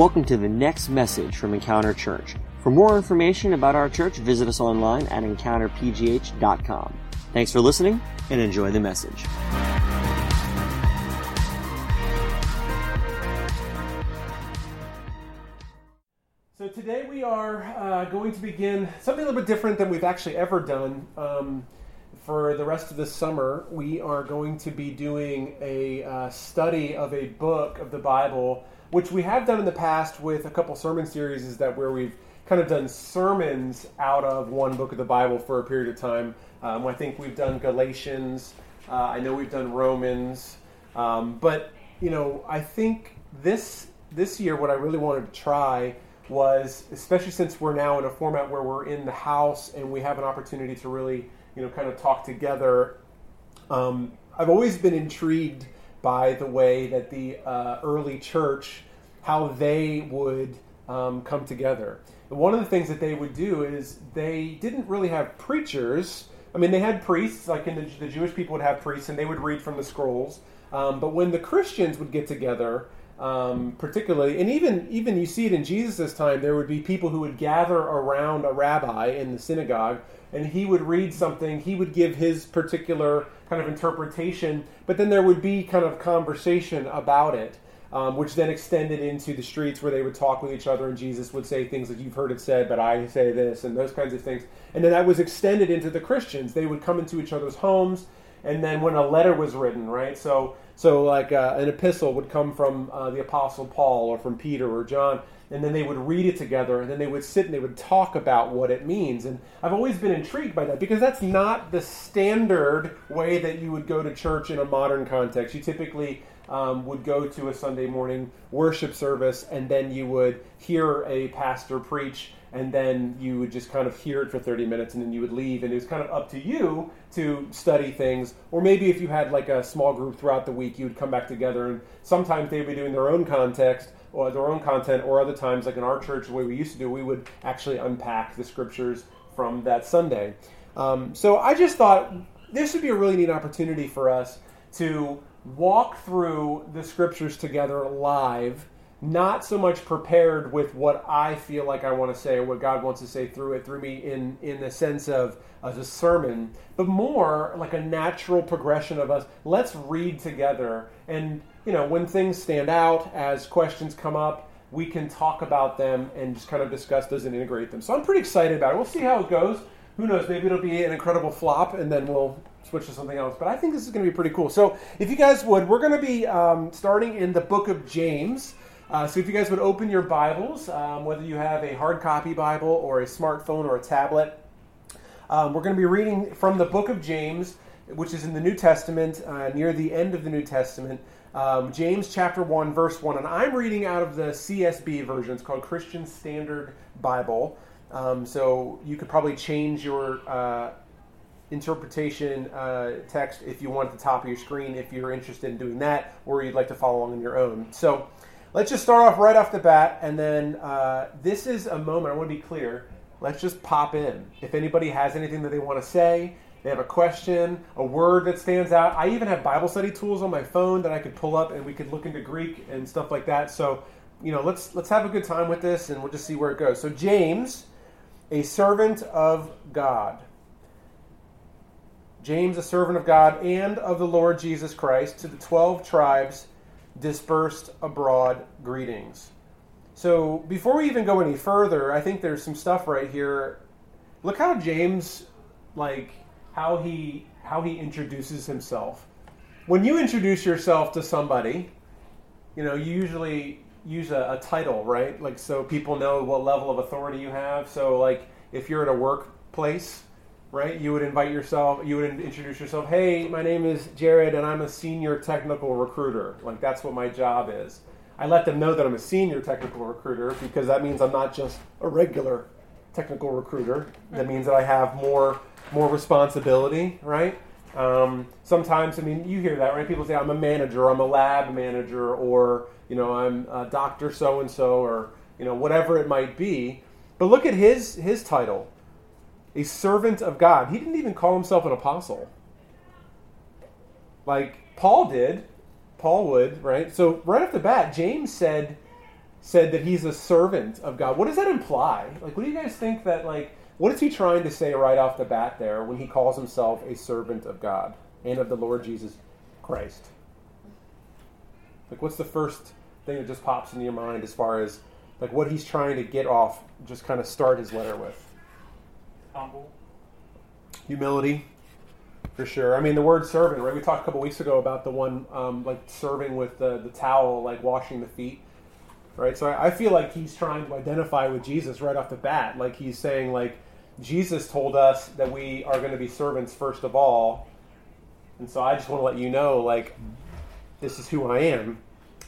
Welcome to the next message from Encounter Church. For more information about our church, visit us online at encounterpgh.com. Thanks for listening and enjoy the message. So today we are uh, going to begin something a little bit different than we've actually ever done. Um, for the rest of the summer, we are going to be doing a uh, study of a book of the Bible, which we have done in the past with a couple sermon series, is that where we've kind of done sermons out of one book of the Bible for a period of time. Um, I think we've done Galatians. Uh, I know we've done Romans, um, but you know, I think this this year, what I really wanted to try was, especially since we're now in a format where we're in the house and we have an opportunity to really, you know, kind of talk together. Um, I've always been intrigued by the way that the uh, early church, how they would um, come together. And one of the things that they would do is they didn't really have preachers. I mean, they had priests, like in the, the Jewish people would have priests, and they would read from the scrolls. Um, but when the Christians would get together, um, particularly, and even even you see it in Jesus' time, there would be people who would gather around a rabbi in the synagogue, and he would read something. He would give his particular kind of interpretation, but then there would be kind of conversation about it, um, which then extended into the streets where they would talk with each other, and Jesus would say things like "You've heard it said, but I say this," and those kinds of things. And then that was extended into the Christians. They would come into each other's homes, and then when a letter was written, right, so. So, like uh, an epistle would come from uh, the Apostle Paul or from Peter or John, and then they would read it together, and then they would sit and they would talk about what it means. And I've always been intrigued by that because that's not the standard way that you would go to church in a modern context. You typically um, would go to a Sunday morning worship service, and then you would hear a pastor preach and then you would just kind of hear it for 30 minutes and then you would leave and it was kind of up to you to study things or maybe if you had like a small group throughout the week you would come back together and sometimes they'd be doing their own context or their own content or other times like in our church the way we used to do we would actually unpack the scriptures from that sunday um, so i just thought this would be a really neat opportunity for us to walk through the scriptures together live not so much prepared with what I feel like I want to say or what God wants to say through it, through me in, in the sense of as a sermon, but more like a natural progression of us. Let's read together. And, you know, when things stand out, as questions come up, we can talk about them and just kind of discuss those and integrate them. So I'm pretty excited about it. We'll see how it goes. Who knows? Maybe it'll be an incredible flop and then we'll switch to something else. But I think this is going to be pretty cool. So if you guys would, we're going to be um, starting in the book of James. Uh, so if you guys would open your Bibles, um, whether you have a hard copy Bible or a smartphone or a tablet, um, we're going to be reading from the book of James, which is in the New Testament, uh, near the end of the New Testament. Um, James chapter 1, verse 1. And I'm reading out of the CSB version. It's called Christian Standard Bible. Um, so you could probably change your uh, interpretation uh, text if you want at the top of your screen if you're interested in doing that or you'd like to follow along on your own. So Let's just start off right off the bat, and then uh, this is a moment. I want to be clear. Let's just pop in. If anybody has anything that they want to say, they have a question, a word that stands out. I even have Bible study tools on my phone that I could pull up, and we could look into Greek and stuff like that. So, you know, let's let's have a good time with this, and we'll just see where it goes. So, James, a servant of God. James, a servant of God and of the Lord Jesus Christ, to the twelve tribes dispersed abroad greetings. So before we even go any further, I think there's some stuff right here. Look how James, like how he how he introduces himself. When you introduce yourself to somebody, you know you usually use a, a title, right? Like so people know what level of authority you have. So like if you're at a workplace, right? You would invite yourself, you would introduce yourself. Hey, my name is Jared, and I'm a senior technical recruiter. Like that's what my job is. I let them know that I'm a senior technical recruiter because that means I'm not just a regular technical recruiter. That mm-hmm. means that I have more more responsibility, right? Um, sometimes, I mean, you hear that, right? People say I'm a manager, I'm a lab manager, or you know, I'm a doctor so and so, or you know, whatever it might be. But look at his his title a servant of God. He didn't even call himself an apostle. Like Paul did. Paul would, right? So, right off the bat, James said, said that he's a servant of God. What does that imply? Like, what do you guys think that, like, what is he trying to say right off the bat there when he calls himself a servant of God and of the Lord Jesus Christ? Like, what's the first thing that just pops into your mind as far as, like, what he's trying to get off, just kind of start his letter with? Humble. Humility, for sure. I mean, the word servant, right? We talked a couple weeks ago about the one, um, like, serving with the, the towel, like, washing the feet right? So I, I, feel like he's trying to identify with Jesus right off the bat. Like he's saying, like Jesus told us that we are going to be servants first of all, and so I just want to let you know, like this is who I am.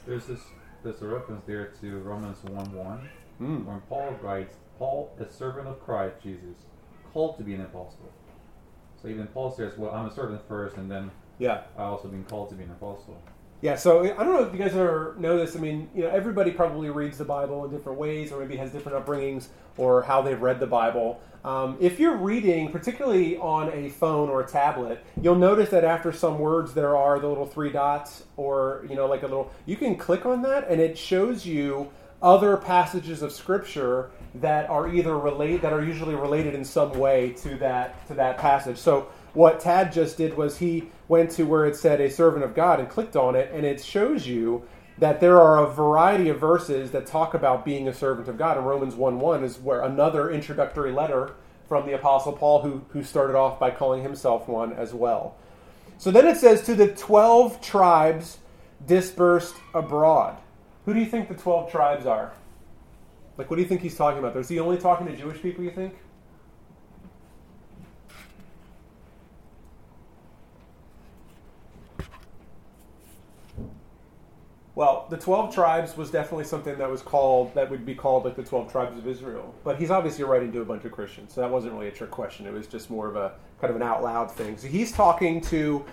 There's this there's a reference there to Romans one one mm. when Paul writes, Paul, a servant of Christ Jesus, called to be an apostle. So even Paul says, well, I'm a servant first, and then yeah, I also been called to be an apostle. Yeah, so I don't know if you guys ever know this. I mean, you know, everybody probably reads the Bible in different ways, or maybe has different upbringings, or how they've read the Bible. Um, if you're reading, particularly on a phone or a tablet, you'll notice that after some words there are the little three dots, or you know, like a little. You can click on that, and it shows you other passages of Scripture that are either relate that are usually related in some way to that to that passage. So what Tad just did was he went to where it said a servant of God and clicked on it, and it shows you that there are a variety of verses that talk about being a servant of God. And Romans 1 1 is where another introductory letter from the Apostle Paul, who, who started off by calling himself one as well. So then it says, To the 12 tribes dispersed abroad. Who do you think the 12 tribes are? Like, what do you think he's talking about? Is he only talking to Jewish people, you think? Well, the 12 tribes was definitely something that was called, that would be called like the 12 tribes of Israel. But he's obviously writing to a bunch of Christians, so that wasn't really a trick question. It was just more of a kind of an out loud thing. So he's talking to,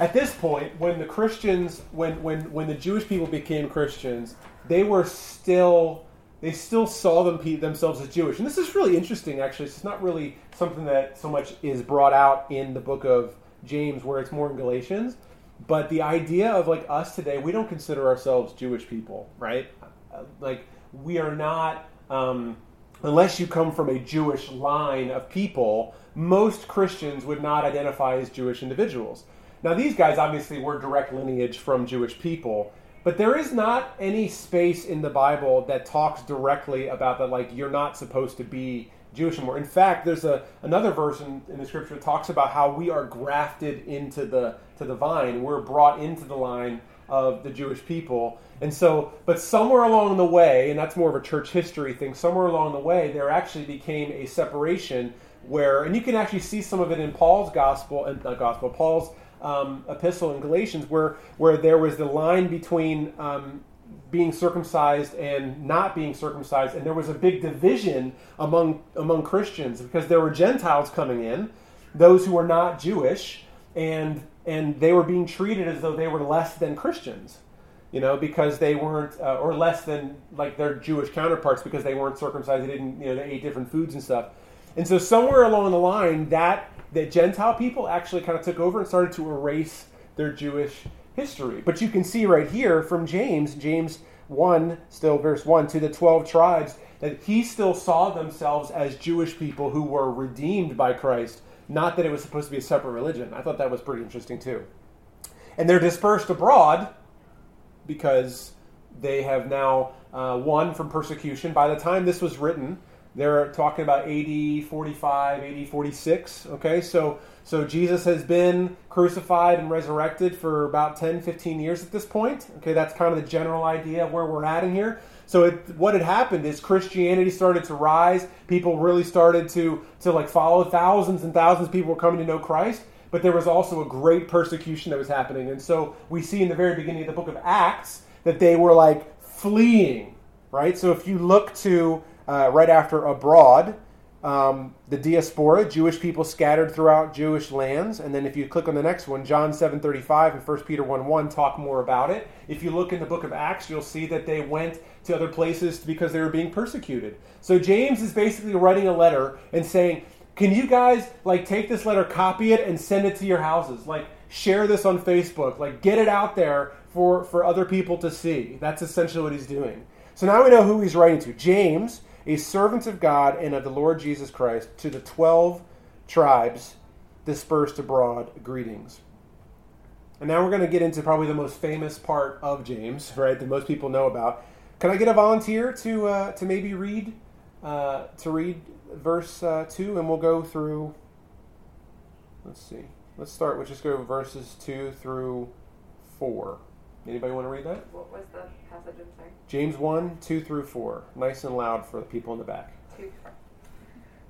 at this point, when the Christians, when, when, when the Jewish people became Christians, they were still, they still saw them, themselves as Jewish. And this is really interesting, actually. It's not really something that so much is brought out in the book of James, where it's more in Galatians but the idea of like us today, we don't consider ourselves Jewish people, right? Like we are not, um, unless you come from a Jewish line of people. Most Christians would not identify as Jewish individuals. Now, these guys obviously were direct lineage from Jewish people, but there is not any space in the Bible that talks directly about that. Like you're not supposed to be Jewish anymore. In fact, there's a another verse in, in, the scripture that talks about how we are grafted into the to the vine. We're brought into the line of the Jewish people. And so, but somewhere along the way, and that's more of a church history thing, somewhere along the way, there actually became a separation where, and you can actually see some of it in Paul's gospel, and not gospel, Paul's um, epistle in Galatians, where where there was the line between um, being circumcised and not being circumcised, and there was a big division among among Christians because there were Gentiles coming in, those who were not Jewish, and and they were being treated as though they were less than Christians, you know, because they weren't uh, or less than like their Jewish counterparts because they weren't circumcised. They didn't, you know, they ate different foods and stuff. And so somewhere along the line, that that Gentile people actually kind of took over and started to erase their Jewish history. But you can see right here from James, James 1, still verse 1, to the 12 tribes, that he still saw themselves as Jewish people who were redeemed by Christ, not that it was supposed to be a separate religion. I thought that was pretty interesting too. And they're dispersed abroad because they have now uh, won from persecution. By the time this was written, they're talking about AD 45, AD 46. Okay, so so Jesus has been crucified and resurrected for about 10, 15 years at this point. Okay, that's kind of the general idea of where we're at in here. So it, what had happened is Christianity started to rise. People really started to to like follow. Thousands and thousands of people were coming to know Christ. But there was also a great persecution that was happening. And so we see in the very beginning of the book of Acts that they were like fleeing, right? So if you look to uh, right after abroad, um, the diaspora, Jewish people scattered throughout Jewish lands. And then if you click on the next one, John 7.35 and 1 Peter 1 1 talk more about it. If you look in the book of Acts, you'll see that they went to other places because they were being persecuted. So James is basically writing a letter and saying, can you guys like take this letter, copy it, and send it to your houses? Like share this on Facebook. Like get it out there for, for other people to see. That's essentially what he's doing. So now we know who he's writing to. James, a servant of God and of the Lord Jesus Christ, to the 12 tribes dispersed abroad, greetings. And now we're going to get into probably the most famous part of James, right, that most people know about. Can I get a volunteer to, uh, to maybe read, uh, to read verse uh, 2, and we'll go through, let's see. Let's start, we'll just go verses 2 through 4. Anybody want to read that? What was the passage? I'm sorry. James 1, 2 through 4. Nice and loud for the people in the back. Two.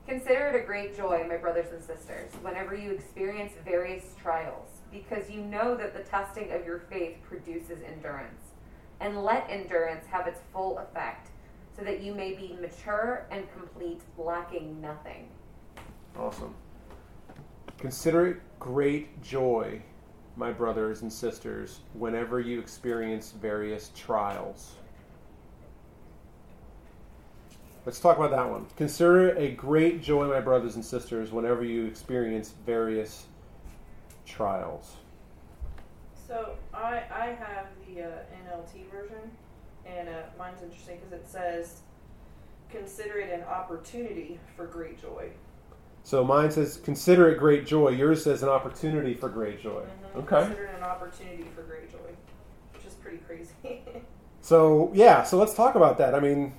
Consider it a great joy, my brothers and sisters, whenever you experience various trials, because you know that the testing of your faith produces endurance. And let endurance have its full effect, so that you may be mature and complete, lacking nothing. Awesome. Consider it great joy, my brothers and sisters, whenever you experience various trials. Let's talk about that one. Consider it a great joy, my brothers and sisters, whenever you experience various trials. So I I have the uh, NLT version, and uh, mine's interesting because it says, "Consider it an opportunity for great joy." So mine says, consider it great joy. Yours says an opportunity for great joy. Mhm. Okay. Consider it an opportunity for great joy, which is pretty crazy. So yeah, so let's talk about that. I mean,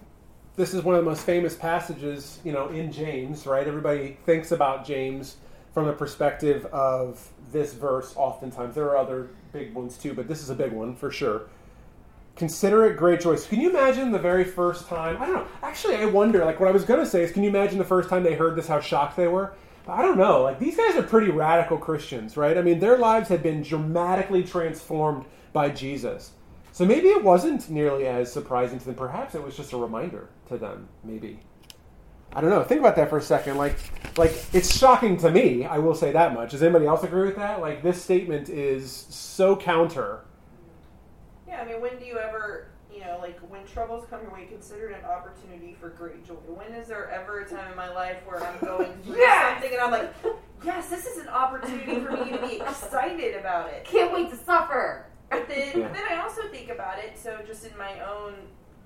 this is one of the most famous passages, you know, in James, right? Everybody thinks about James from the perspective of this verse. Oftentimes, there are other big ones too, but this is a big one for sure. Consider it great choice. Can you imagine the very first time? I don't know. Actually, I wonder. Like, what I was going to say is, can you imagine the first time they heard this? How shocked they were. But I don't know. Like, these guys are pretty radical Christians, right? I mean, their lives had been dramatically transformed by Jesus. So maybe it wasn't nearly as surprising to them. Perhaps it was just a reminder to them. Maybe. I don't know. Think about that for a second. Like, like it's shocking to me. I will say that much. Does anybody else agree with that? Like, this statement is so counter. Yeah, I mean, when do you ever, you know, like when troubles come your way, consider it an opportunity for great joy. When is there ever a time in my life where I'm going through Yes! something and I'm like, yes, this is an opportunity for me to be excited about it. Can't wait to suffer. But then, Yeah. but then I also think about it. So just in my own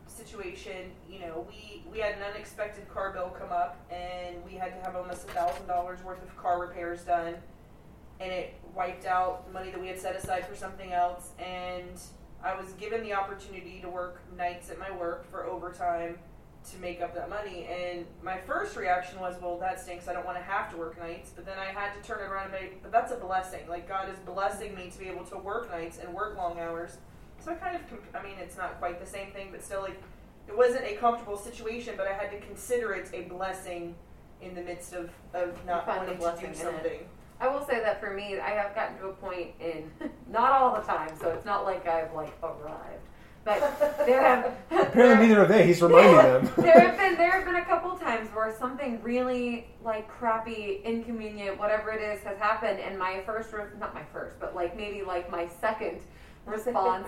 situation, you know, we we had an unexpected car bill come up, and we had to have almost a thousand dollars worth of car repairs done, and it wiped out the money that we had set aside for something else. And I was given the opportunity to work nights at my work for overtime to make up that money. And my first reaction was, well, that stinks. I don't want to have to work nights. But then I had to turn it around and be, but that's a blessing. Like God is blessing me to be able to work nights and work long hours. So I kind of, comp- I mean, it's not quite the same thing, but still, like, it wasn't a comfortable situation, but I had to consider it a blessing in the midst of, of not wanting to do something. I will say that for me, I have gotten to a point in not all the time, so it's not like I've like arrived, but there have Apparently, neither are they. He's reminding them. there have been there have been a couple times where something really like crappy, inconvenient, whatever it is, has happened, and my first re- not my first, but like maybe like my second response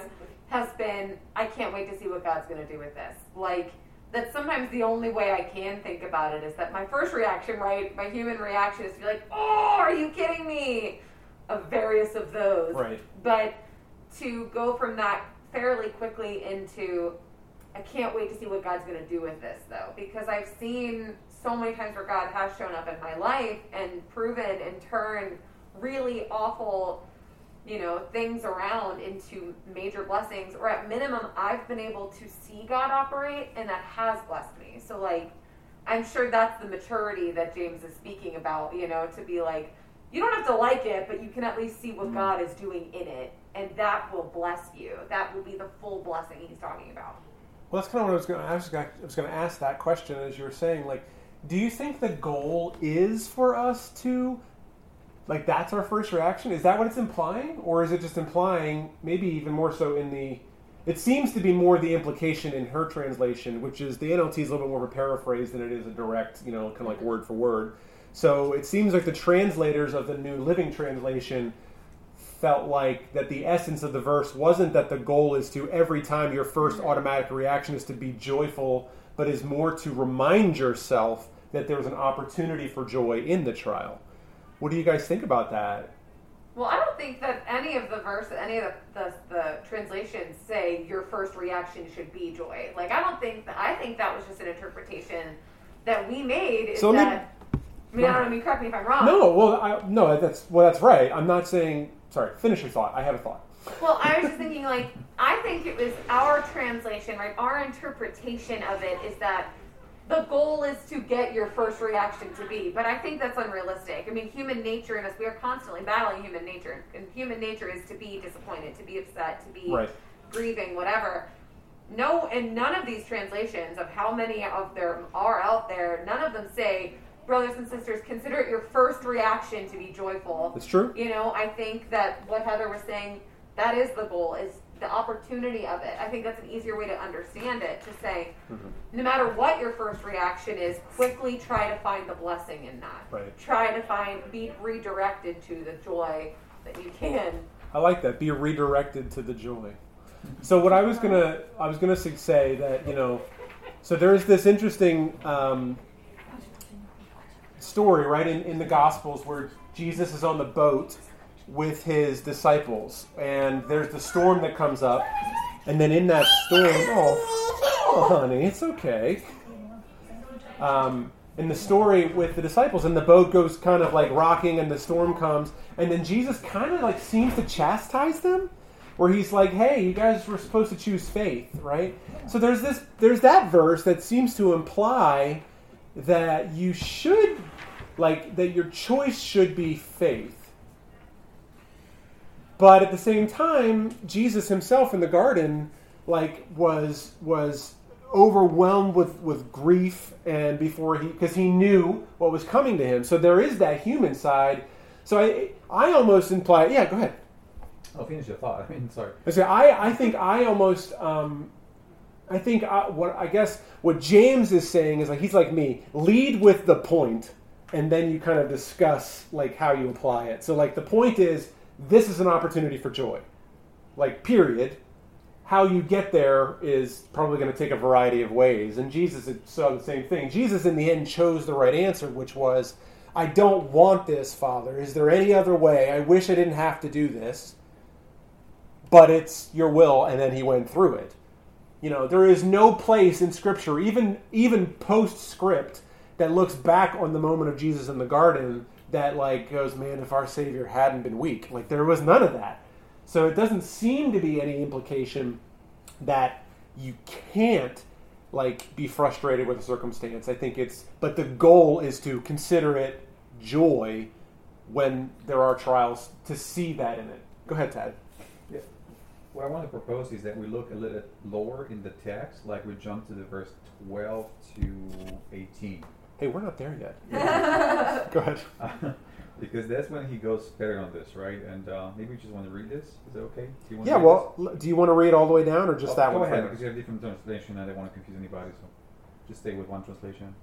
has been, I can't wait to see what God's going to do with this. Like that's sometimes the only way I can think about it is that my first reaction, right, my human reaction is to be like, oh, are you kidding me? Of various of those, right. but to go from that fairly quickly into I can't wait to see what God's going to do with this though because I've seen so many times where God has shown up in my life and proven and turned really awful you know things around into major blessings or at minimum I've been able to see God operate and that has blessed me so like I'm sure that's the maturity that James is speaking about you know to be like you don't have to like it, but you can at least see what mm-hmm. God is doing in it, and that will bless you. That will be the full blessing he's talking about. Well, that's kind of what I was going to ask. I was going to ask that question as you were saying. Like, do you think the goal is for us to, like, that's our first reaction? Is that what it's implying, or is it just implying maybe even more so in the? It seems to be more the implication in her translation, which is the NLT is a little bit more of a paraphrase than it is a direct, you know, kind of like mm-hmm. word for word. So it seems like the translators of the New Living Translation felt like that the essence of the verse wasn't that the goal is to every time your first mm-hmm. automatic reaction is to be joyful, but is more to remind yourself that there's an opportunity for joy in the trial. What do you guys think about that? Well, I don't think that any of the verse, any of the, the, the translations say your first reaction should be joy. Like, I don't think that, I think that was just an interpretation that we made. Is So that, I mean, I don't know, I mean, correct me if I'm wrong. No, well, I, no, that's well, that's right. I'm not saying. Sorry, finish your thought. I have a thought. Well, I was just thinking, like, I think it was our translation, right? Our interpretation of it is that the goal is to get your first reaction to be. But I think that's unrealistic. I mean, human nature in us, we are constantly battling human nature. And human nature is to be disappointed, to be upset, to be Right. grieving, whatever. No, and none of these translations of how many of there are out there, none of them say, brothers and sisters, consider it your first reaction to be joyful. It's true. You know, I think that what Heather was saying, that is the goal, is the opportunity of it. I think that's an easier way to understand it, to say, Mm-hmm. no matter what your first reaction is, quickly try to find the blessing in that. Right. Try to find, be redirected to the joy that you can. I like that. Be redirected to the joy. So what I was gonna, I was gonna say that you know, so there's this interesting um, story right in, in the Gospels where Jesus is on the boat with his disciples, and there's the storm that comes up, and then in that storm, oh, oh honey, it's okay. Um, in the story with the disciples, and the boat goes kind of like rocking, and the storm comes, and then Jesus kind of like seems to chastise them, where he's like, "Hey, you guys were supposed to choose faith, right?" So there's this, there's that verse that seems to imply that you should, like, that your choice should be faith. But at the same time, Jesus himself in the garden, like, was was overwhelmed with, with grief and before he because he knew what was coming to him. So there is that human side. So I I almost imply yeah, go ahead. I'll finish your thought. I mean, sorry. I say I, I think I almost um, I think I, what I guess what James is saying is like he's like me. Lead with the point, and then you kind of discuss like how you apply it. So like the point is this is an opportunity for joy, like period. How you get there is probably going to take a variety of ways, and Jesus saw the same thing. Jesus in the end chose the right answer, which was, "I don't want this, Father. Is there any other way? I wish I didn't have to do this." but it's your will and then he went through it you know there is no place in scripture even even postscript that looks back on the moment of jesus in the garden that like goes man if our savior hadn't been weak. Like there was none of that. So it doesn't seem to be any implication that you can't like be frustrated with a circumstance. I think it's but the goal is to consider it joy when there are trials to see that in it. Go ahead tad. What I want to propose is that we look a little lower in the text, like we jump to the verse 12 to 18. Hey, we're not there yet. Go ahead. because that's when he goes better on this, right? And uh, maybe we just want to read this. Is that okay? Do you want Yeah, to well, l- do you want to read all the way down or just Oh, that go one? ahead, first? because you have different translation and I don't want to confuse anybody, so just stay with one translation.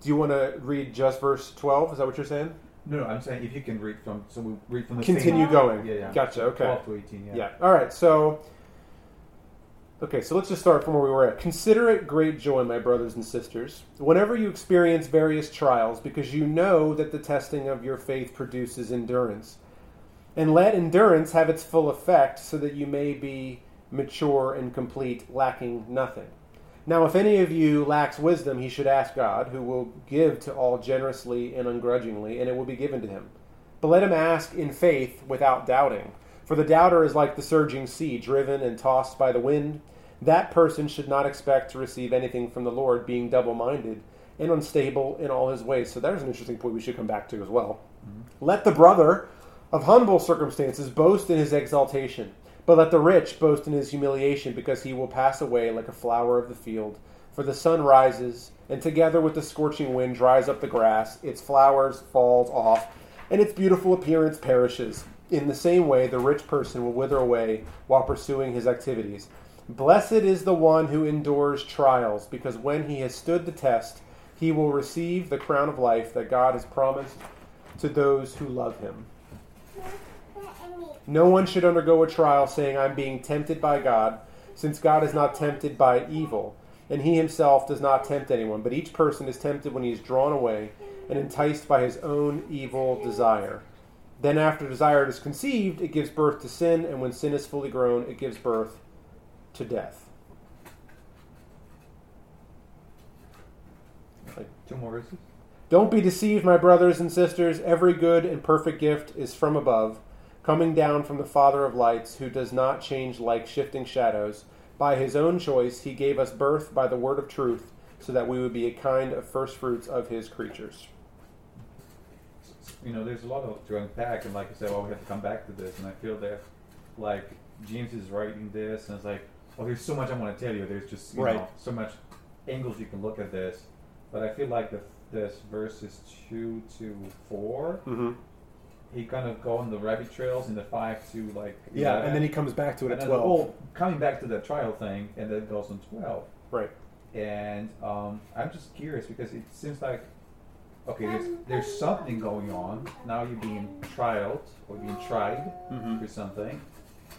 Do you want to read just verse 12? Is that what you're saying? No, no, I'm saying if you can read from, so we read from the Continue same. going. Yeah, yeah. Gotcha, okay. 12 to 18, yeah. Yeah. All right. So, okay. So let's just start from where we were at. Consider it great joy, my brothers and sisters, whenever you experience various trials, because you know that the testing of your faith produces endurance. And let endurance have its full effect, so that you may be mature and complete, lacking nothing. Now, if any of you lacks wisdom, he should ask God, who will give to all generously and ungrudgingly, and it will be given to him. But let him ask in faith without doubting. For the doubter is like the surging sea, driven and tossed by the wind. That person should not expect to receive anything from the Lord, being double minded and unstable in all his ways. So there's an interesting point we should come back to as well. Mm-hmm. Let the brother of humble circumstances boast in his exaltation, but let the rich boast in his humiliation, because he will pass away like a flower of the field. For the sun rises, and together with the scorching wind dries up the grass, its flowers falls off, and its beautiful appearance perishes. In the same way, the rich person will wither away while pursuing his activities. Blessed is the one who endures trials, because when he has stood the test, he will receive the crown of life that God has promised to those who love him. No one should undergo a trial saying, I'm being tempted by God, since God is not tempted by evil, and he himself does not tempt anyone, but each person is tempted when he is drawn away and enticed by his own evil desire. Then, after desire is conceived, it gives birth to sin, and when sin is fully grown, it gives birth to death. Two more verses. Don't be deceived, my brothers and sisters. Every good and perfect gift is from above, coming down from the Father of lights, who does not change like shifting shadows. By his own choice, he gave us birth by the word of truth, so that we would be a kind of first fruits of his creatures. You know, there's a lot of to unpack, and like I said, well, we have to come back to this, and I feel that, like, James is writing this, and it's like, oh, there's so much I want to tell you. There's just, you Right. know, so much angles you can look at this, but I feel like the, this verses two to four, Mm-hmm. he kind of go on the rabbit trails in the five to like Yeah, 11, and then he comes back to it and at 12. oh, coming back to the trial thing, and then it goes on twelve. Right. and um, I'm just curious because it seems like okay, there's there's something going on now. You're being trialed or being tried Mhm. for something.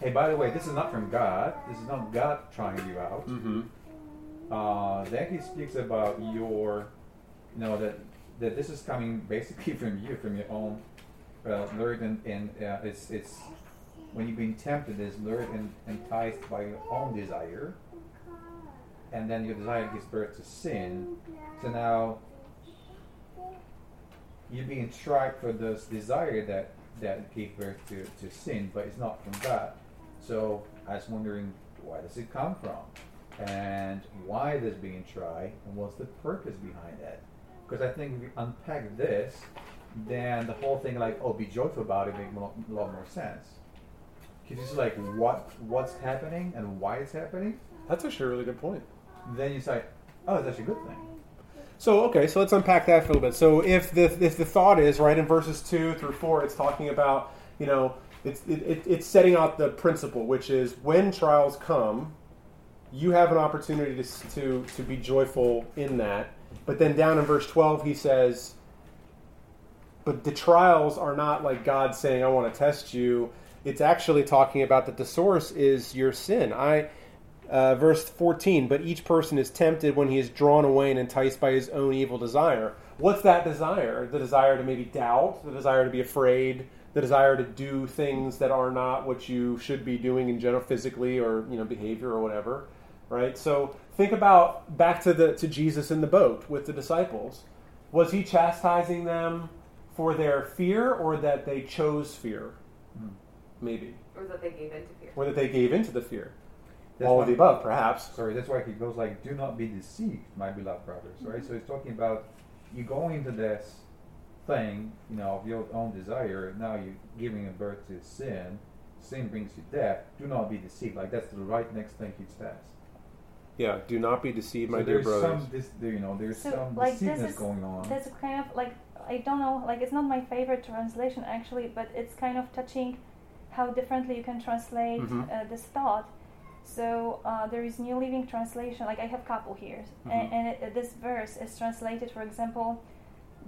Hey, by the way, this is not from God. This is not God trying you out. Mm-hmm. Uh, then he speaks about your, you know, that that this is coming basically from you, from your own uh, lured and, and uh, it's it's when you're being tempted, is lured and enticed by your own desire, and then your desire gives birth to sin. So now you're being tried for this desire that that gave birth to, to sin, but it's not from God. So I was wondering, where does it come from? And why is it being tried? And what's the purpose behind it? Because I think if we unpack this, then the whole thing, like, oh, be joyful about it, makes a lot, a lot more sense. Because it's like, what what's happening and why it's happening? That's actually a really good point. Then you say, oh, it's actually a good thing. So okay, so let's unpack that for a little bit. So if the if the thought is right in verses two through four, it's talking about you know it's it, it, it's setting out the principle, which is when trials come, you have an opportunity to to to be joyful in that. But then down in verse twelve, he says, "But the trials are not like God saying, I want to test you.' It's actually talking about that the source is your sin. I." Uh, verse 14, but each person is tempted when he is drawn away and enticed by his own evil desire. What's that desire? The desire to maybe doubt, the desire to be afraid, the desire to do things that are not what you should be doing in general, physically or you know behavior or whatever, right? So think about back to the to Jesus in the boat with the disciples. Was he chastising them for their fear or that they chose fear? Hmm. Maybe, Or that they gave in to fear. or that they gave into the fear. That's All why- of the above, perhaps. Sorry, that's why he goes like, "Do not be deceived, my beloved brothers." Right. So he's talking about you going into this thing, you know, of your own desire. Now you're giving birth to sin. Sin brings you death. Do not be deceived. Like that's the right next thing he says. Yeah, do not be deceived, my so dear there's brothers. some, this, there, you know, there's So, some like, this is- going on. That's kind of like I don't know, like it's not my favorite translation actually, but it's kind of touching how differently you can translate Mhm. uh, this thought. So uh, there is New Living Translation, like I have couple here, Mhm. and, and it, this verse is translated, for example,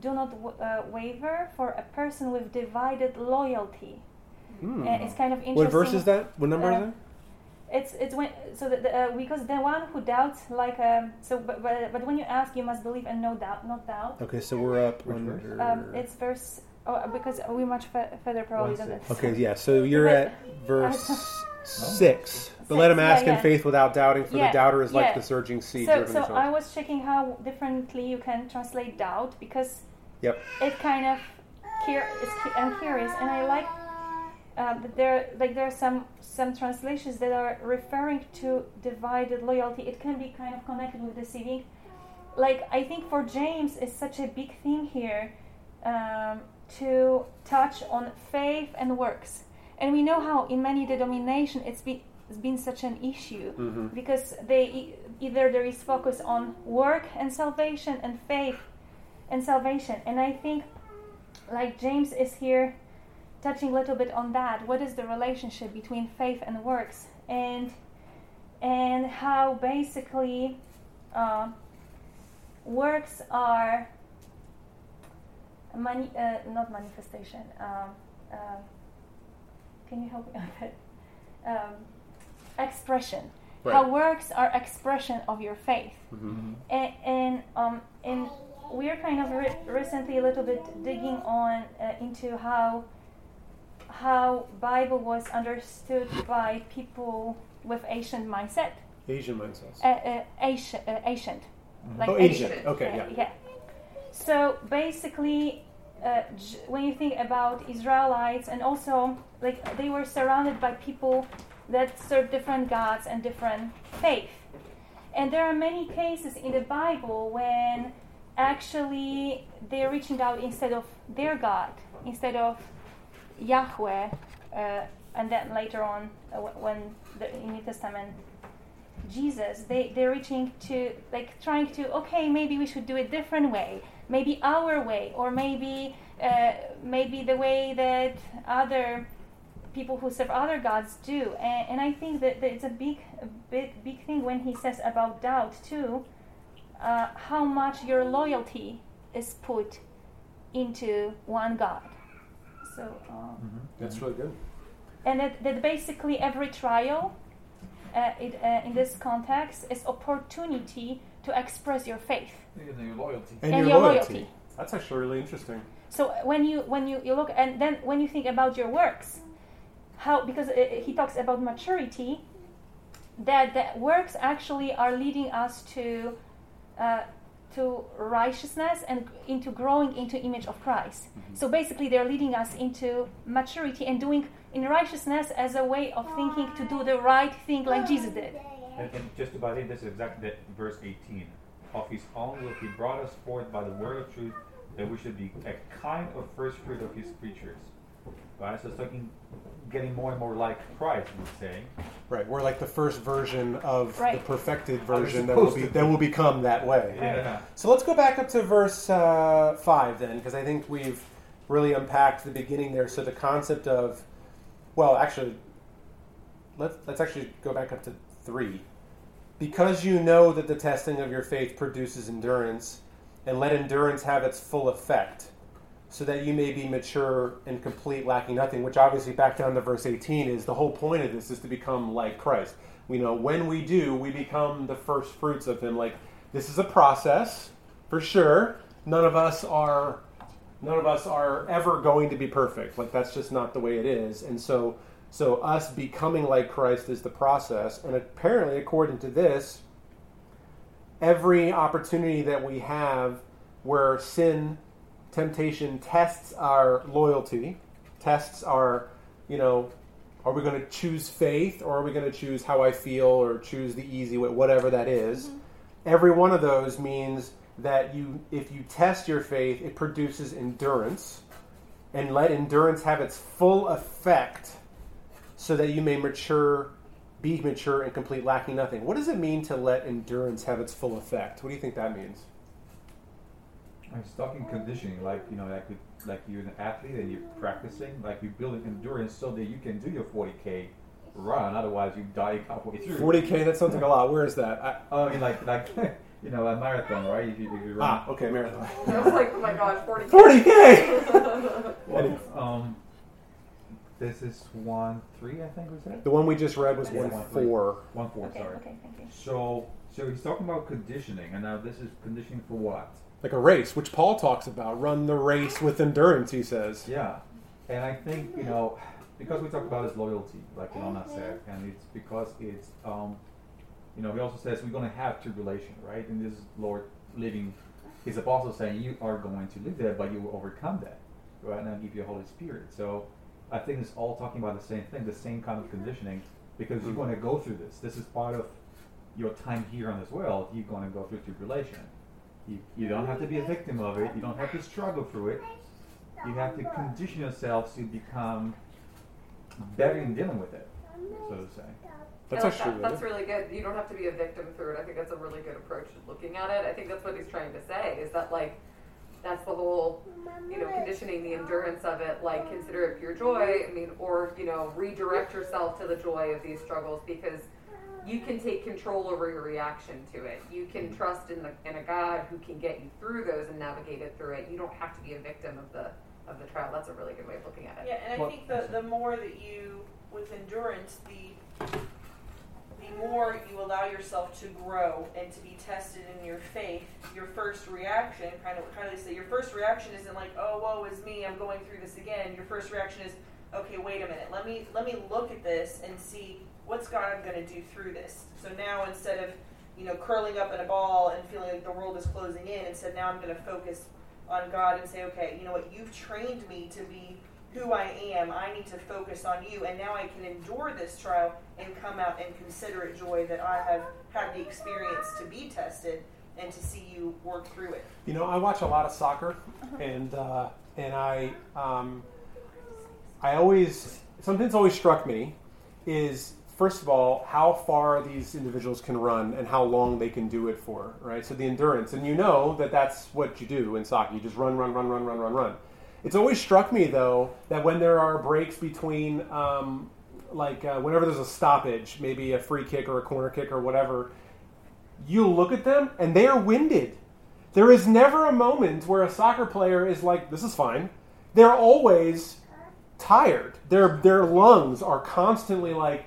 "Do not w- uh, waver for a person with divided loyalty." And it's kind of interesting. What verse is that? What number Uh, is that? It's it's when so the, the, uh, because the one who doubts like um so but, but but when you ask you must believe and no doubt not doubt Okay, so we're up. Which under- verse? um, it's verse oh because we're much fe- further probably than this. Okay, yeah. So you're But- at verse I- six. But let him ask yeah, in yeah. faith without doubting, for the doubter is like the surging sea. So so I was checking how differently you can translate doubt because Yep. it kind of cur- is cu- I'm curious and I like um, there like there are some some translations that are referring to divided loyalty. It can be kind of connected with deceiving. Like I think for James is such a big theme here um, to touch on faith and works, and we know how in many denominations it's been it's been such an issue Mhm. because they either there is focus on work and salvation and faith and salvation. And i think like james is here touching a little bit on that what is the relationship between faith and works? And and how basically uh, works are mani- uh, not manifestation um, uh, can you help me with that? Um, expression Right. how works are expression of your faith Mhm. and and um and we're kind of re- recently a little bit digging on uh, into how how Bible was understood by people with Asian mindset, Asian mindsets. uh, uh, ancient, uh, ancient, like oh, Asian. Asian. Okay, yeah. yeah. So basically, uh, when you think about Israelites, and also like they were surrounded by people that serve different gods and different faith, and there are many cases in the Bible when actually they're reaching out instead of their God, instead of Yahweh, uh, and then later on uh, wh- when the in New Testament Jesus, they, they're reaching to, like, trying to, okay, maybe we should do it different way, maybe our way, or maybe, uh, maybe the way that other people who serve other gods do. And, and I think that, that it's a big, a big, big thing when he says about doubt, too, uh, how much your loyalty is put into one God. So, um, That's really good. and that, that basically every trial uh, it, uh, in this context is opportunity to express your faith And your loyalty. And, And your, your loyalty. loyalty. That's actually really interesting. so when you when you, you look and then when you think about your works how because uh, he talks about maturity that that works actually are leading us to uh, to righteousness and into growing into image of Christ. So basically, they're leading us into maturity and doing in righteousness as a way of thinking to do the right thing like Jesus did. And, and just about it, this is exactly that verse 18. Of his own will he brought us forth by the word of truth, that we should be a kind of first fruit of his creatures. Right? So it's talking, getting more and more like Christ, we're saying. Right, we're like the first version of the perfected version that will supposed be that will become that way. Yeah. So let's go back up to verse uh, five then, because I think we've really unpacked the beginning there. So the concept of, well, actually, let's let's actually go back up to three. Because you know that the testing of your faith produces endurance, and let endurance have its full effect, so that you may be mature and complete, lacking nothing. Which obviously, back down to verse 18, is the whole point of this is to become like Christ. We know when we do, we become the first fruits of Him. Like this is a process, for sure. None of us are, none of us are ever going to be perfect. Like that's just not the way it is. And so, so us becoming like Christ is the process. And apparently, according to this, every opportunity that we have where sin, temptation tests our loyalty, tests our, you know, are we going to choose faith or are we going to choose how I feel or choose the easy way, whatever that is? Mm-hmm. Every one of those means that you, if you test your faith, it produces endurance, and let endurance have its full effect, so that you may mature, be mature and complete, lacking nothing. What does it mean to let endurance have its full effect? What do you think that means? I'm stuck in conditioning, like you know, like with, like you're an athlete and you're practicing, like you're building endurance so that you can do your 40k run. Otherwise, you die halfway through. 40k. That sounds like a lot. Where is that? I, Oh, I mean, like like you know, a marathon, right? If you, if you run. ah, okay, marathon. I was like, oh my gosh, 40k. 40k. Well, um, this is one three, I think was it. The one we just read was Yeah, one one, four. One four, Okay, sorry. okay, thank you. So so he's talking about conditioning, and now this is conditioning for what? Like a race, which Paul talks about. Run the race with endurance, he says. Yeah, and I think you know because we talk about his loyalty, like Ilona said, and it's because it's um, you know he also says we're going to have tribulation, right? And this is Lord living, his apostle saying you are going to live there, but you will overcome that, right? And I'll give you a Holy Spirit. So I think it's all talking about the same thing, the same kind of conditioning, because you're going to go through this. This is part of your time here on this world. You're going to go through tribulation. You, you don't have to be a victim of it. You don't have to struggle through it. You have to condition yourself to become better in dealing with it, so to say. That's like actually that. really That's really good. You don't have to be a victim through it. I think that's a really good approach to looking at it. I think that's what he's trying to say is that like that's the whole you know conditioning the endurance of it like consider it pure joy i mean or you know redirect yourself to the joy of these struggles because you can take control over your reaction to it. You can trust in the in a god who can get you through those and navigate it through it. You don't have to be a victim of the of the trial. That's a really good way of looking at it. Yeah, and I Well- think the, the more that you, with endurance, the the more you allow yourself to grow and to be tested in your faith, your first reaction, kind of what Kylie said, your first reaction isn't like, oh, woe is me, I'm going through this again. Your first reaction is, okay, wait a minute. Let me let me look at this and see what's God going to do through this. So now instead of you know curling up in a ball and feeling like the world is closing in, instead now I'm going to focus on God and say, okay, you know what? You've trained me to be who I am. I need to focus on you, and now I can endure this trial and come out and consider it joy that I have had the experience to be tested and to see you work through it. You know, I watch a lot of soccer, and uh, and I um, I always something that's always struck me is first of all how far these individuals can run and how long they can do it for, right? So the endurance, and you know that that's what you do in soccer. You just run, run, run, run, run, run, run. It's always struck me though that when there are breaks between, um, like uh, whenever there's a stoppage, maybe a free kick or a corner kick or whatever, you look at them and they are winded. There is never a moment where a soccer player is like, "This is fine." They're always tired. Their their lungs are constantly like,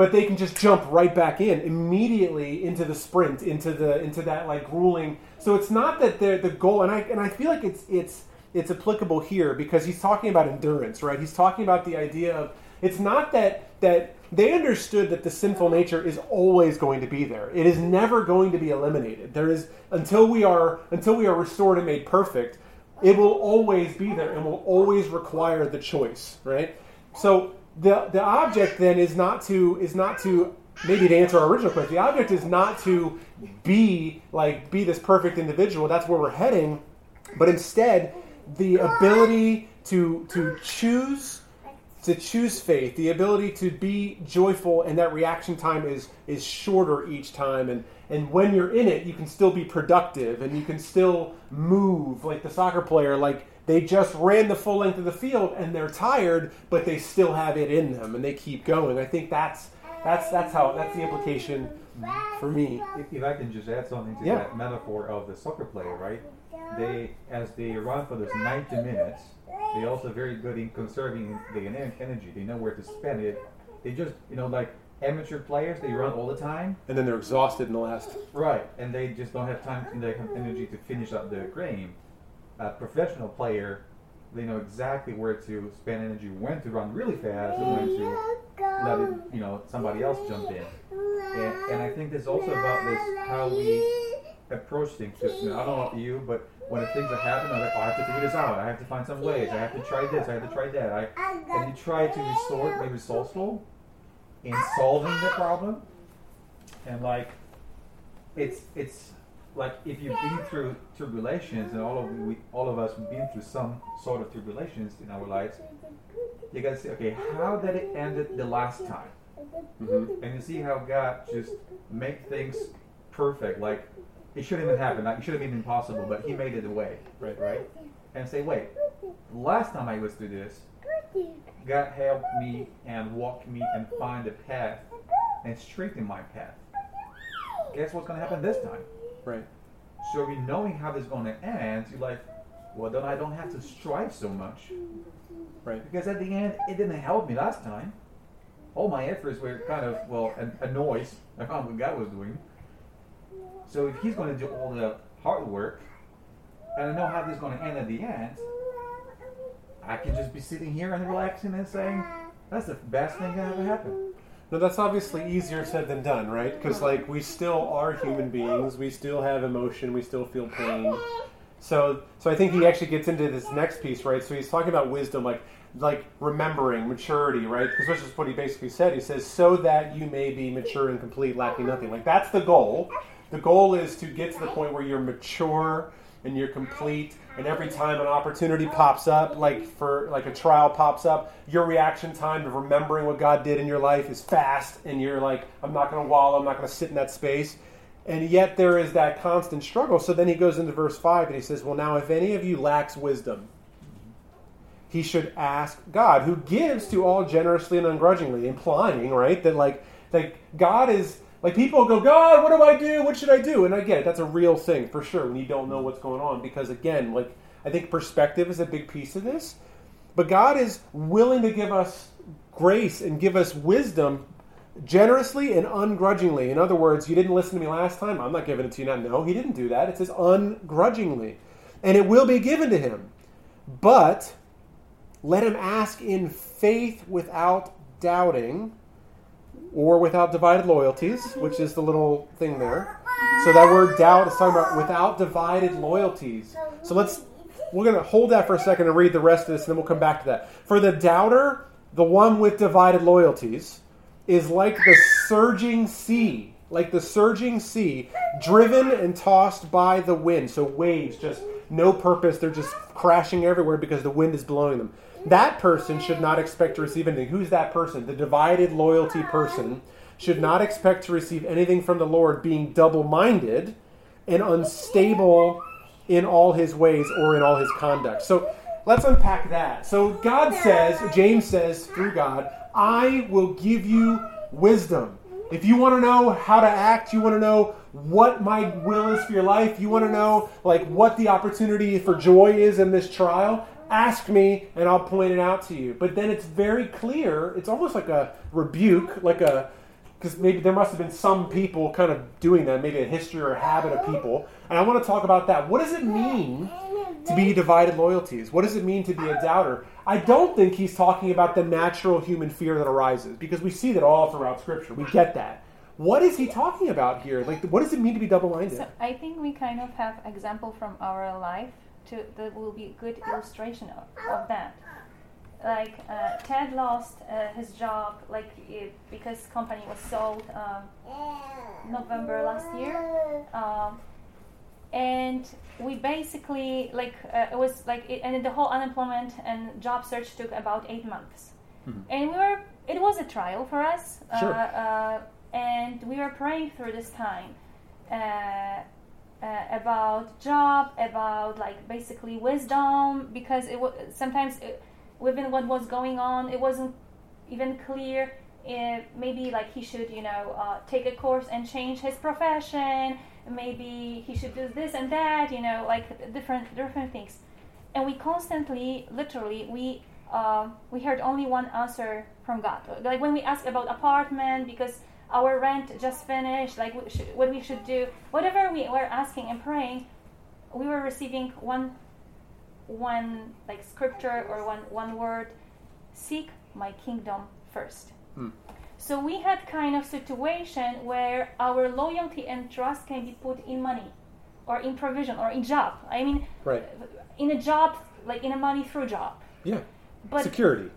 but they can just jump right back in immediately into the sprint, into the into that like grueling. So it's not that the the goal, and I and I feel like it's it's it's applicable here because he's talking about endurance, right? He's talking about the idea of it's not that that they understood that the sinful nature is always going to be there. It is never going to be eliminated. There is until we are until we are restored and made perfect, it will always be there and will always require the choice, right? So the the object then is not to is not to maybe to answer our original question. The object is not to be like be this perfect individual. That's where we're heading, but instead the ability to to choose to choose faith, the ability to be joyful, and that reaction time is is shorter each time. And and when you're in it, you can still be productive and you can still move like the soccer player. Like they just ran the full length of the field and they're tired, but they still have it in them and they keep going. I think that's that's that's how that's the implication for me. If, if I can just add something to Yeah. that metaphor of the soccer player, right? They, as they run for those 90 minutes, they also very good in conserving the energy. They know where to spend it. They just, you know, like amateur players, they run all the time, And then they're exhausted in the last. right? And they just don't have time and energy to finish up the game. A professional player, they know exactly where to spend energy, when to run really fast, and when to let it, you know, somebody else jump in. And, and I think there's also about this how we approach things. I don't know about you, but when things are happening, I'm like, oh, I have to figure this out. I have to find some ways. I have to try this. I have to try that. I, and you try to resort, be resourceful in solving the problem. And like, it's it's like if you've been through tribulations, and all of we, all of us have been through some sort of tribulations in our lives. You gotta say, okay, how did it ended the last time? Mhm. and you see how God just make things perfect. Like it shouldn't even happen. Like it should have been impossible, but He made it a way. Right. Right? And say, wait, last time I was through this, God helped me and walked me and find a path and straighten my path. Guess what's gonna happen this time? Right. So we knowing how this is gonna end, you're like, well then I don't have to strive so much. Right. Because at the end, it didn't help me last time. All my efforts were kind of, well, a, a noise around what God was doing. So if He's going to do all the hard work, and I know how this is going to end at the end, I can just be sitting here and relaxing and saying, that's the best thing that ever happened. No, that's obviously easier said than done, right? Because like we still are human beings, we still have emotion, we still feel pain. So, so I think he actually gets into this next piece, right? So he's talking about wisdom, like like remembering, maturity, right? Because which is what he basically said. He says, "So that you may be mature and complete, lacking nothing." Like that's the goal. The goal is to get to the point where you're mature and you're complete. And every time an opportunity pops up, like for like a trial pops up, your reaction time to remembering what God did in your life is fast, and you're like, "I'm not going to wallow. I'm not going to sit in that space." And yet there is that constant struggle. So then he goes into verse 5 and he says, Well, now if any of you lacks wisdom, he should ask God, who gives to all generously and ungrudgingly, implying, right, that like that God is like people go, God, what do I do? What should I do? And I get it, that's a real thing for sure when you don't know what's going on. Because again, like I think perspective is a big piece of this. But God is willing to give us grace and give us wisdom generously and ungrudgingly. In other words, you didn't listen to me last time. I'm not giving it to you now. No, he didn't do that. It says ungrudgingly. And it will be given to him. But let him ask in faith without doubting or without divided loyalties, which is the little thing there. So that word doubt is talking about without divided loyalties. So let's we're going to hold that for a second and read the rest of this, and then we'll come back to that. For the doubter, the one with divided loyalties, is like the surging sea, like the surging sea, driven and tossed by the wind. So waves, just no purpose. They're just crashing everywhere because the wind is blowing them. That person should not expect to receive anything. Who's that person? The divided loyalty person should not expect to receive anything from the Lord, being double minded and unstable in all his ways or in all his conduct. So let's unpack that. So God says, James says through God, I will give you wisdom. If you want to know how to act, you want to know what my will is for your life, you want to know like what the opportunity for joy is in this trial, ask me and I'll point it out to you. But then it's very clear, it's almost like a rebuke, like a because maybe there must have been some people kind of doing that, maybe a history or a habit of people. And I want to talk about that. What does it mean to be divided loyalties? What does it mean to be a doubter? I don't think he's talking about the natural human fear that arises because we see that all throughout Scripture. We get that. What is he talking about here? Like, what does it mean to be double-minded? So I think we kind of have example from our life to that will be a good illustration of, of that. Like uh, Ted lost uh, his job like it, because company was sold um, November last year, um, and we basically like uh, it was like it, and the whole unemployment and job search took about eight months, Mhm. and we were it was a trial for us, Sure. uh, uh, and we were praying through this time. Uh, about job, about like basically wisdom, because it was sometimes it, within what was going on, it wasn't even clear. If maybe like he should, you know, uh, take a course and change his profession. Maybe he should do this and that, you know, like different different things. And we constantly, literally, we uh, we heard only one answer from God. Like when we ask about apartment, because our rent just finished, like we should, what we should do, whatever we were asking and praying, we were receiving one, one like scripture or one one word, seek my kingdom first. Hmm. So we had kind of situation where our loyalty and trust can be put in money, or in provision, or in job. I mean, Right. in a job, like in a money through job. Yeah. But Security.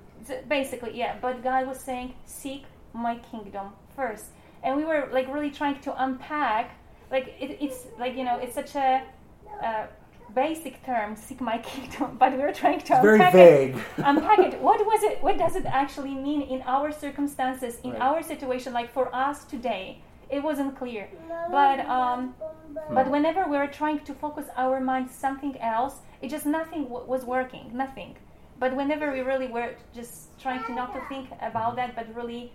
Basically yeah but god was saying seek my kingdom first and we were like really trying to unpack like it, it's like you know it's such a uh, basic term seek my kingdom but we were trying to It's very unpack vague. it unpack it what was it what does it actually mean in our circumstances in Right. our situation like for us today it wasn't clear but um but whenever we were trying to focus our mind something else, it just nothing w- was working, nothing. But whenever we really were just trying to not to think about that, but really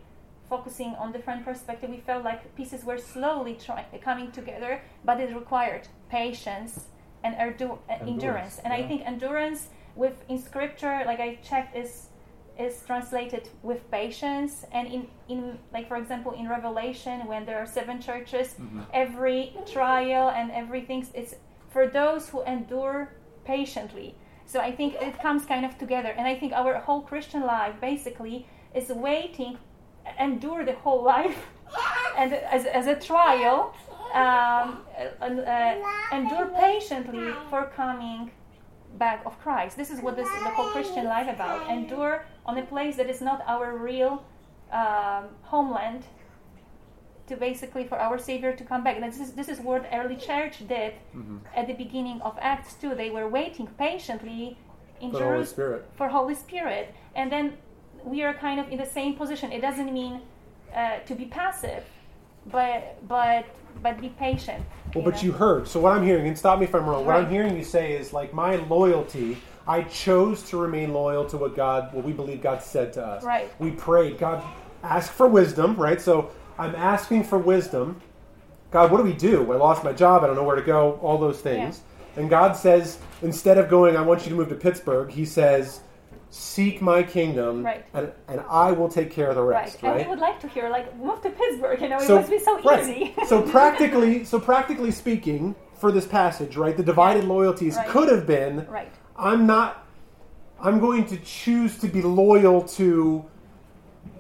focusing on different perspective, we felt like pieces were slowly try- coming together. But it required patience and erdu- uh, endurance. Endurance, And I think endurance with in scripture, like I checked, is is translated with patience and in, in like for example in revelation when there are seven churches every trial and everything is for those who endure patiently so i think it comes kind of together and i think our whole christian life basically is waiting endure the whole life and as, as a trial um, uh, endure patiently for coming back of Christ. This is what this the whole Christian life about. Endure on a place that is not our real um, homeland to basically for our Savior to come back. And this is this is what early church did at the beginning of Acts 2. They were waiting patiently in For Holy Jerusalem Spirit. for Holy Spirit, and then we are kind of in the same position. It doesn't mean uh, to be passive, but but but be patient. Well, you but know? you heard. So what I'm hearing, and stop me if I'm wrong. What I'm hearing you say is like my loyalty. I chose to remain loyal to what God, what we believe God said to us. Right. We prayed. God, ask for wisdom. Right. So I'm asking for wisdom. God, what do we do? I lost my job. I don't know where to go. All those things. And God says, instead of going, I want you to move to Pittsburgh. He says, seek my kingdom, Right. and, and I will take care of the rest Right. rest. and Right. we would like to hear like move to Pittsburgh. You know, it must be so right. easy. so practically, so practically speaking, for this passage, right, the divided loyalties Right. could have been, right. I'm not, I'm going to choose to be loyal to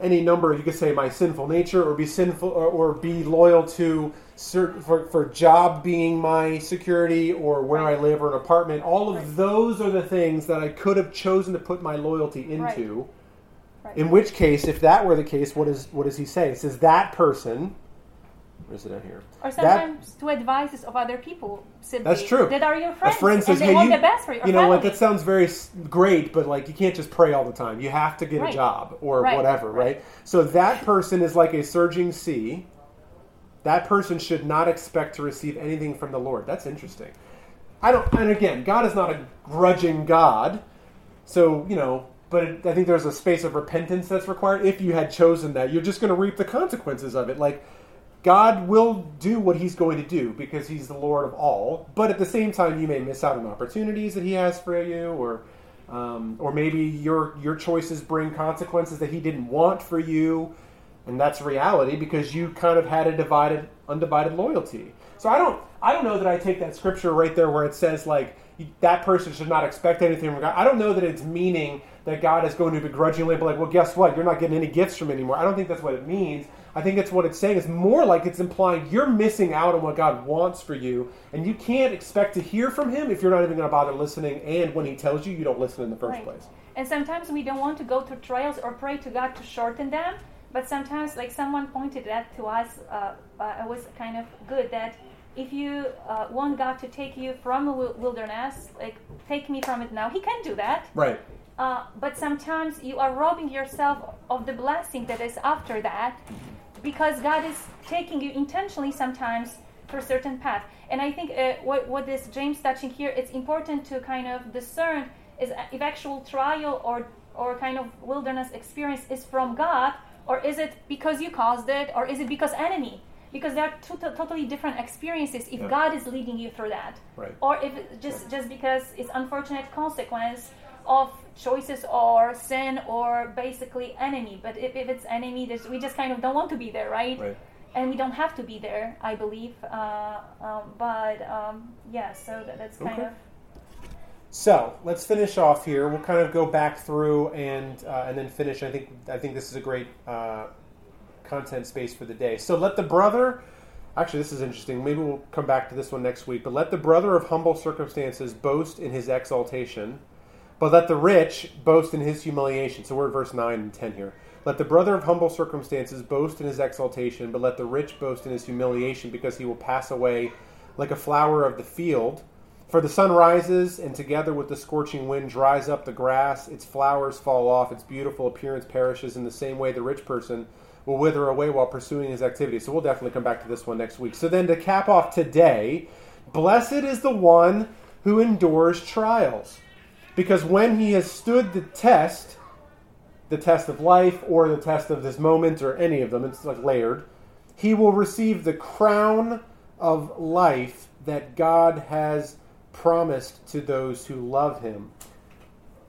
any number. You could say my sinful nature, or be sinful, or, or be loyal to certain for, for job being my security, or where I live, or an apartment. All of Right. those are the things that I could have chosen to put my loyalty into. Right. In which case, if that were the case, what is what does he say? It says that person. Where is it out here? Or That- sometimes to advices of other people simply That's true. that are your friends. a friend says, "Hey, want you, the best for your you know what? family. That sounds very great, but like you can't just pray all the time. You have to get a job or Right, whatever, right. right. So that person is like a surging sea. That person should not expect to receive anything from the Lord. That's interesting. I don't. And again, God is not a grudging God, so you know. But I think there's a space of repentance that's required. If you had chosen that, you're just going to reap the consequences of it. Like God will do what He's going to do because He's the Lord of all. But at the same time, you may miss out on opportunities that He has for you, or um, or maybe your your choices bring consequences that He didn't want for you, and that's reality because you kind of had a divided, undivided loyalty. So I don't I don't know that I take that scripture right there where it says like that person should not expect anything from God. I don't know that it's meaning that God is going to begrudgingly be like, well, guess what? You're not getting any gifts from anymore. I don't think that's what it means. I think it's what it's saying. It's more like it's implying you're missing out on what God wants for you, and you can't expect to hear from Him if you're not even going to bother listening. And when He tells you, you don't listen in the first Right. place. And sometimes we don't want to go through trials or pray to God to shorten them. But sometimes, like someone pointed that to us, uh, uh, it was kind of good that if you uh, want God to take you from the wilderness, like take me from it now, He can do that. Right. Uh, but sometimes you are robbing yourself of the blessing that is after that because God is taking you intentionally sometimes for a certain path. And I think uh, what, what this James touching here, it's important to kind of discern is if actual trial or, or kind of wilderness experience is from God or is it because you caused it or is it because enemy? Because they are two to- totally different experiences if Yeah. God is leading you through that Right. or if it just just because it's unfortunate consequence of choices or sin or basically enemy but if, if it's enemy there's, we just kind of don't want to be there right, Right. and we don't have to be there i believe uh, um, but um, yeah so that, that's kind Okay. of So let's finish off here. We'll kind of go back through and uh, and then finish. I think I think this is a great uh, content space for the day. So let the brother. Actually, this is interesting. Maybe we'll come back to this one next week. But let the brother of humble circumstances boast in his exaltation, but let the rich boast in his humiliation. So we're at verse 9 and 10 here. Let the brother of humble circumstances boast in his exaltation, but let the rich boast in his humiliation, because he will pass away like a flower of the field. For the sun rises, and together with the scorching wind dries up the grass, its flowers fall off, its beautiful appearance perishes. In the same way, the rich person will wither away while pursuing his activity. So we'll definitely come back to this one next week. So then to cap off today, blessed is the one who endures trials. Because when he has stood the test, the test of life or the test of this moment or any of them, it's like layered, he will receive the crown of life that God has promised to those who love him.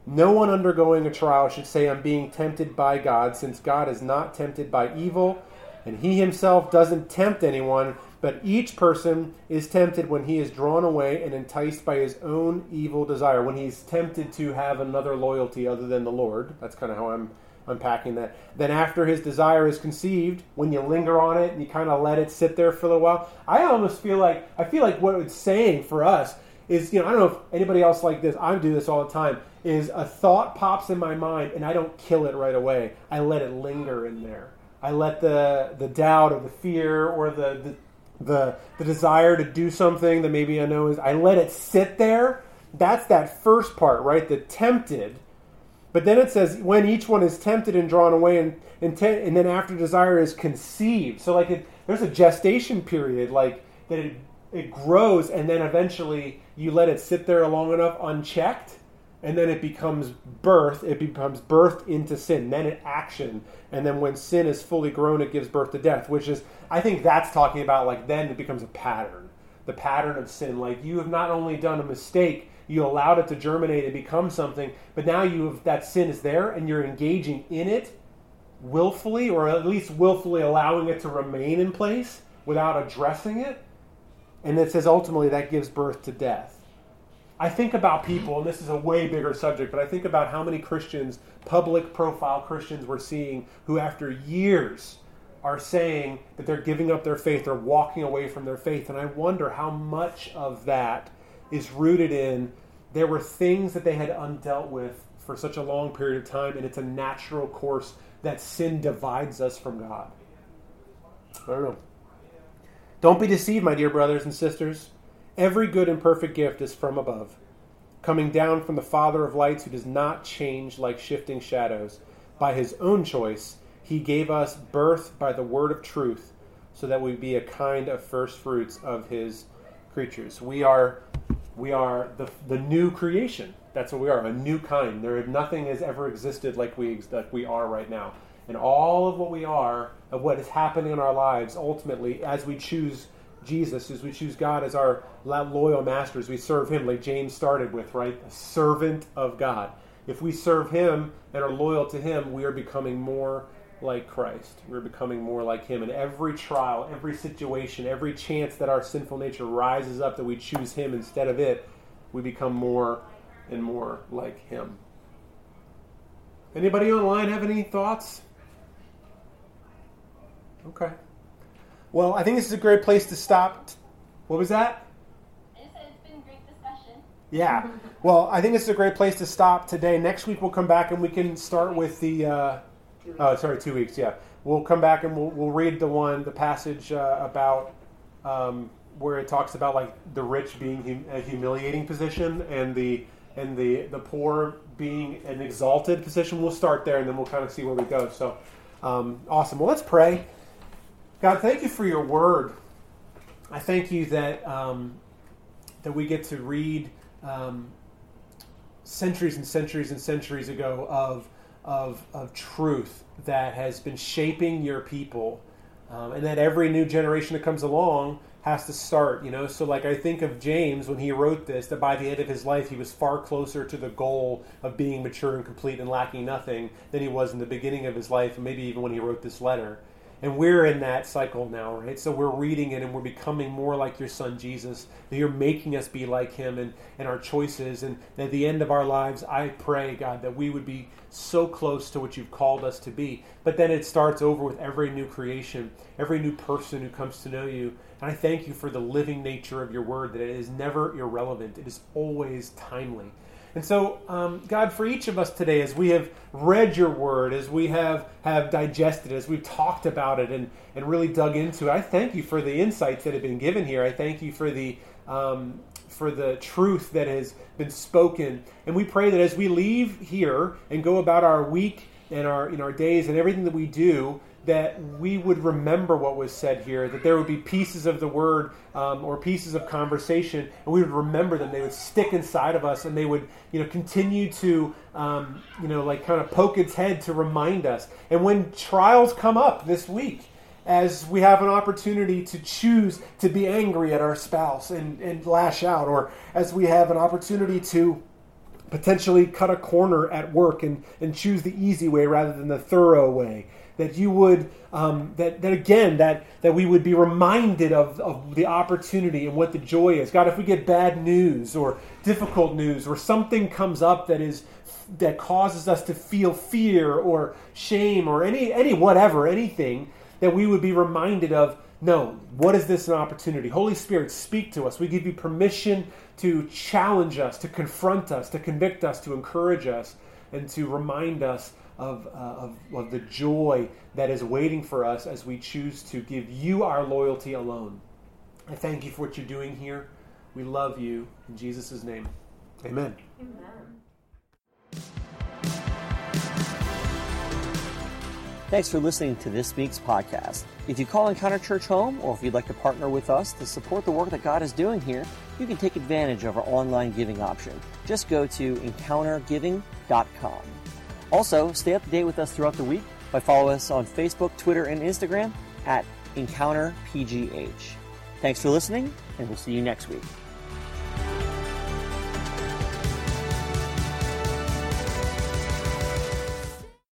No one undergoing a trial should say, I'm being tempted by God, since God is not tempted by evil, and he himself doesn't tempt anyone, but each person is tempted when he is drawn away and enticed by his own evil desire, when he's tempted to have another loyalty other than the Lord. That's kind of how I'm unpacking that. Then, after his desire is conceived, when you linger on it and you kind of let it sit there for a little while, I almost feel like I feel like what it's saying for us is, you know, I don't know if anybody else like this. I do this all the time. Is a thought pops in my mind and I don't kill it right away. I let it linger in there. I let the the doubt or the fear or the the the, the desire to do something that maybe I know is I let it sit there. That's that first part, right? The tempted. But then it says when each one is tempted and drawn away, and and, te- and then after desire is conceived. So like it, there's a gestation period, like that it it grows, and then eventually you let it sit there long enough unchecked, and then it becomes birth. It becomes birthed into sin. Then it action, and then when sin is fully grown, it gives birth to death. Which is, I think that's talking about like then it becomes a pattern, the pattern of sin. Like you have not only done a mistake, you allowed it to germinate and become something, but now you have that sin is there, and you're engaging in it willfully, or at least willfully allowing it to remain in place without addressing it. And it says ultimately that gives birth to death. I think about people, and this is a way bigger subject, but I think about how many Christians, public profile Christians, we're seeing who, after years, are saying that they're giving up their faith, they're walking away from their faith. And I wonder how much of that is rooted in there were things that they had undealt with for such a long period of time, and it's a natural course that sin divides us from God. I don't know. Don't be deceived, my dear brothers and sisters. Every good and perfect gift is from above, coming down from the Father of lights, who does not change like shifting shadows. By his own choice, he gave us birth by the word of truth, so that we be a kind of first fruits of his creatures. We are we are the, the new creation. That's what we are, a new kind. There nothing has ever existed like we like we are right now. And all of what we are, of what is happening in our lives, ultimately, as we choose Jesus, as we choose God as our loyal master, as we serve Him, like James started with, right? A servant of God. If we serve Him and are loyal to Him, we are becoming more like Christ. We're becoming more like Him. And every trial, every situation, every chance that our sinful nature rises up that we choose Him instead of it, we become more and more like Him. Anybody online have any thoughts? Okay. Well, I think this is a great place to stop. What was that? It's been a great discussion. Yeah. Well, I think this is a great place to stop today. Next week we'll come back and we can start with the. Uh, oh, sorry, two weeks. Yeah, we'll come back and we'll, we'll read the one, the passage uh, about um, where it talks about like the rich being hum- a humiliating position and the and the the poor being an exalted position. We'll start there and then we'll kind of see where we go. So, um, awesome. Well, let's pray. God, thank you for your word. I thank you that um, that we get to read um, centuries and centuries and centuries ago of, of, of truth that has been shaping your people, um, and that every new generation that comes along has to start. You know, so like I think of James when he wrote this, that by the end of his life he was far closer to the goal of being mature and complete and lacking nothing than he was in the beginning of his life, and maybe even when he wrote this letter. And we're in that cycle now, right? So we're reading it and we're becoming more like your son Jesus. That you're making us be like him and, and our choices. And at the end of our lives, I pray, God, that we would be so close to what you've called us to be. But then it starts over with every new creation, every new person who comes to know you. And I thank you for the living nature of your word, that it is never irrelevant, it is always timely. And so, um, God, for each of us today, as we have read your word, as we have, have digested, as we've talked about it and, and really dug into it, I thank you for the insights that have been given here. I thank you for the, um, for the truth that has been spoken. And we pray that as we leave here and go about our week and our, in our days and everything that we do, that we would remember what was said here, that there would be pieces of the word um, or pieces of conversation, and we would remember them. They would stick inside of us, and they would, you know, continue to, um, you know, like kind of poke its head to remind us. And when trials come up this week, as we have an opportunity to choose to be angry at our spouse and, and lash out, or as we have an opportunity to potentially cut a corner at work and, and choose the easy way rather than the thorough way that you would um, that, that again that that we would be reminded of, of the opportunity and what the joy is. God if we get bad news or difficult news or something comes up that is that causes us to feel fear or shame or any any whatever anything that we would be reminded of no what is this an opportunity? Holy spirit speak to us. We give you permission to challenge us to confront us to convict us to encourage us and to remind us of, uh, of, of the joy that is waiting for us as we choose to give you our loyalty alone. I thank you for what you're doing here. We love you. In Jesus' name, amen. Amen. Thanks for listening to this week's podcast. If you call Encounter Church home, or if you'd like to partner with us to support the work that God is doing here, you can take advantage of our online giving option. Just go to encountergiving.com. Also, stay up to date with us throughout the week by following us on Facebook, Twitter, and Instagram at EncounterPGH. Thanks for listening, and we'll see you next week.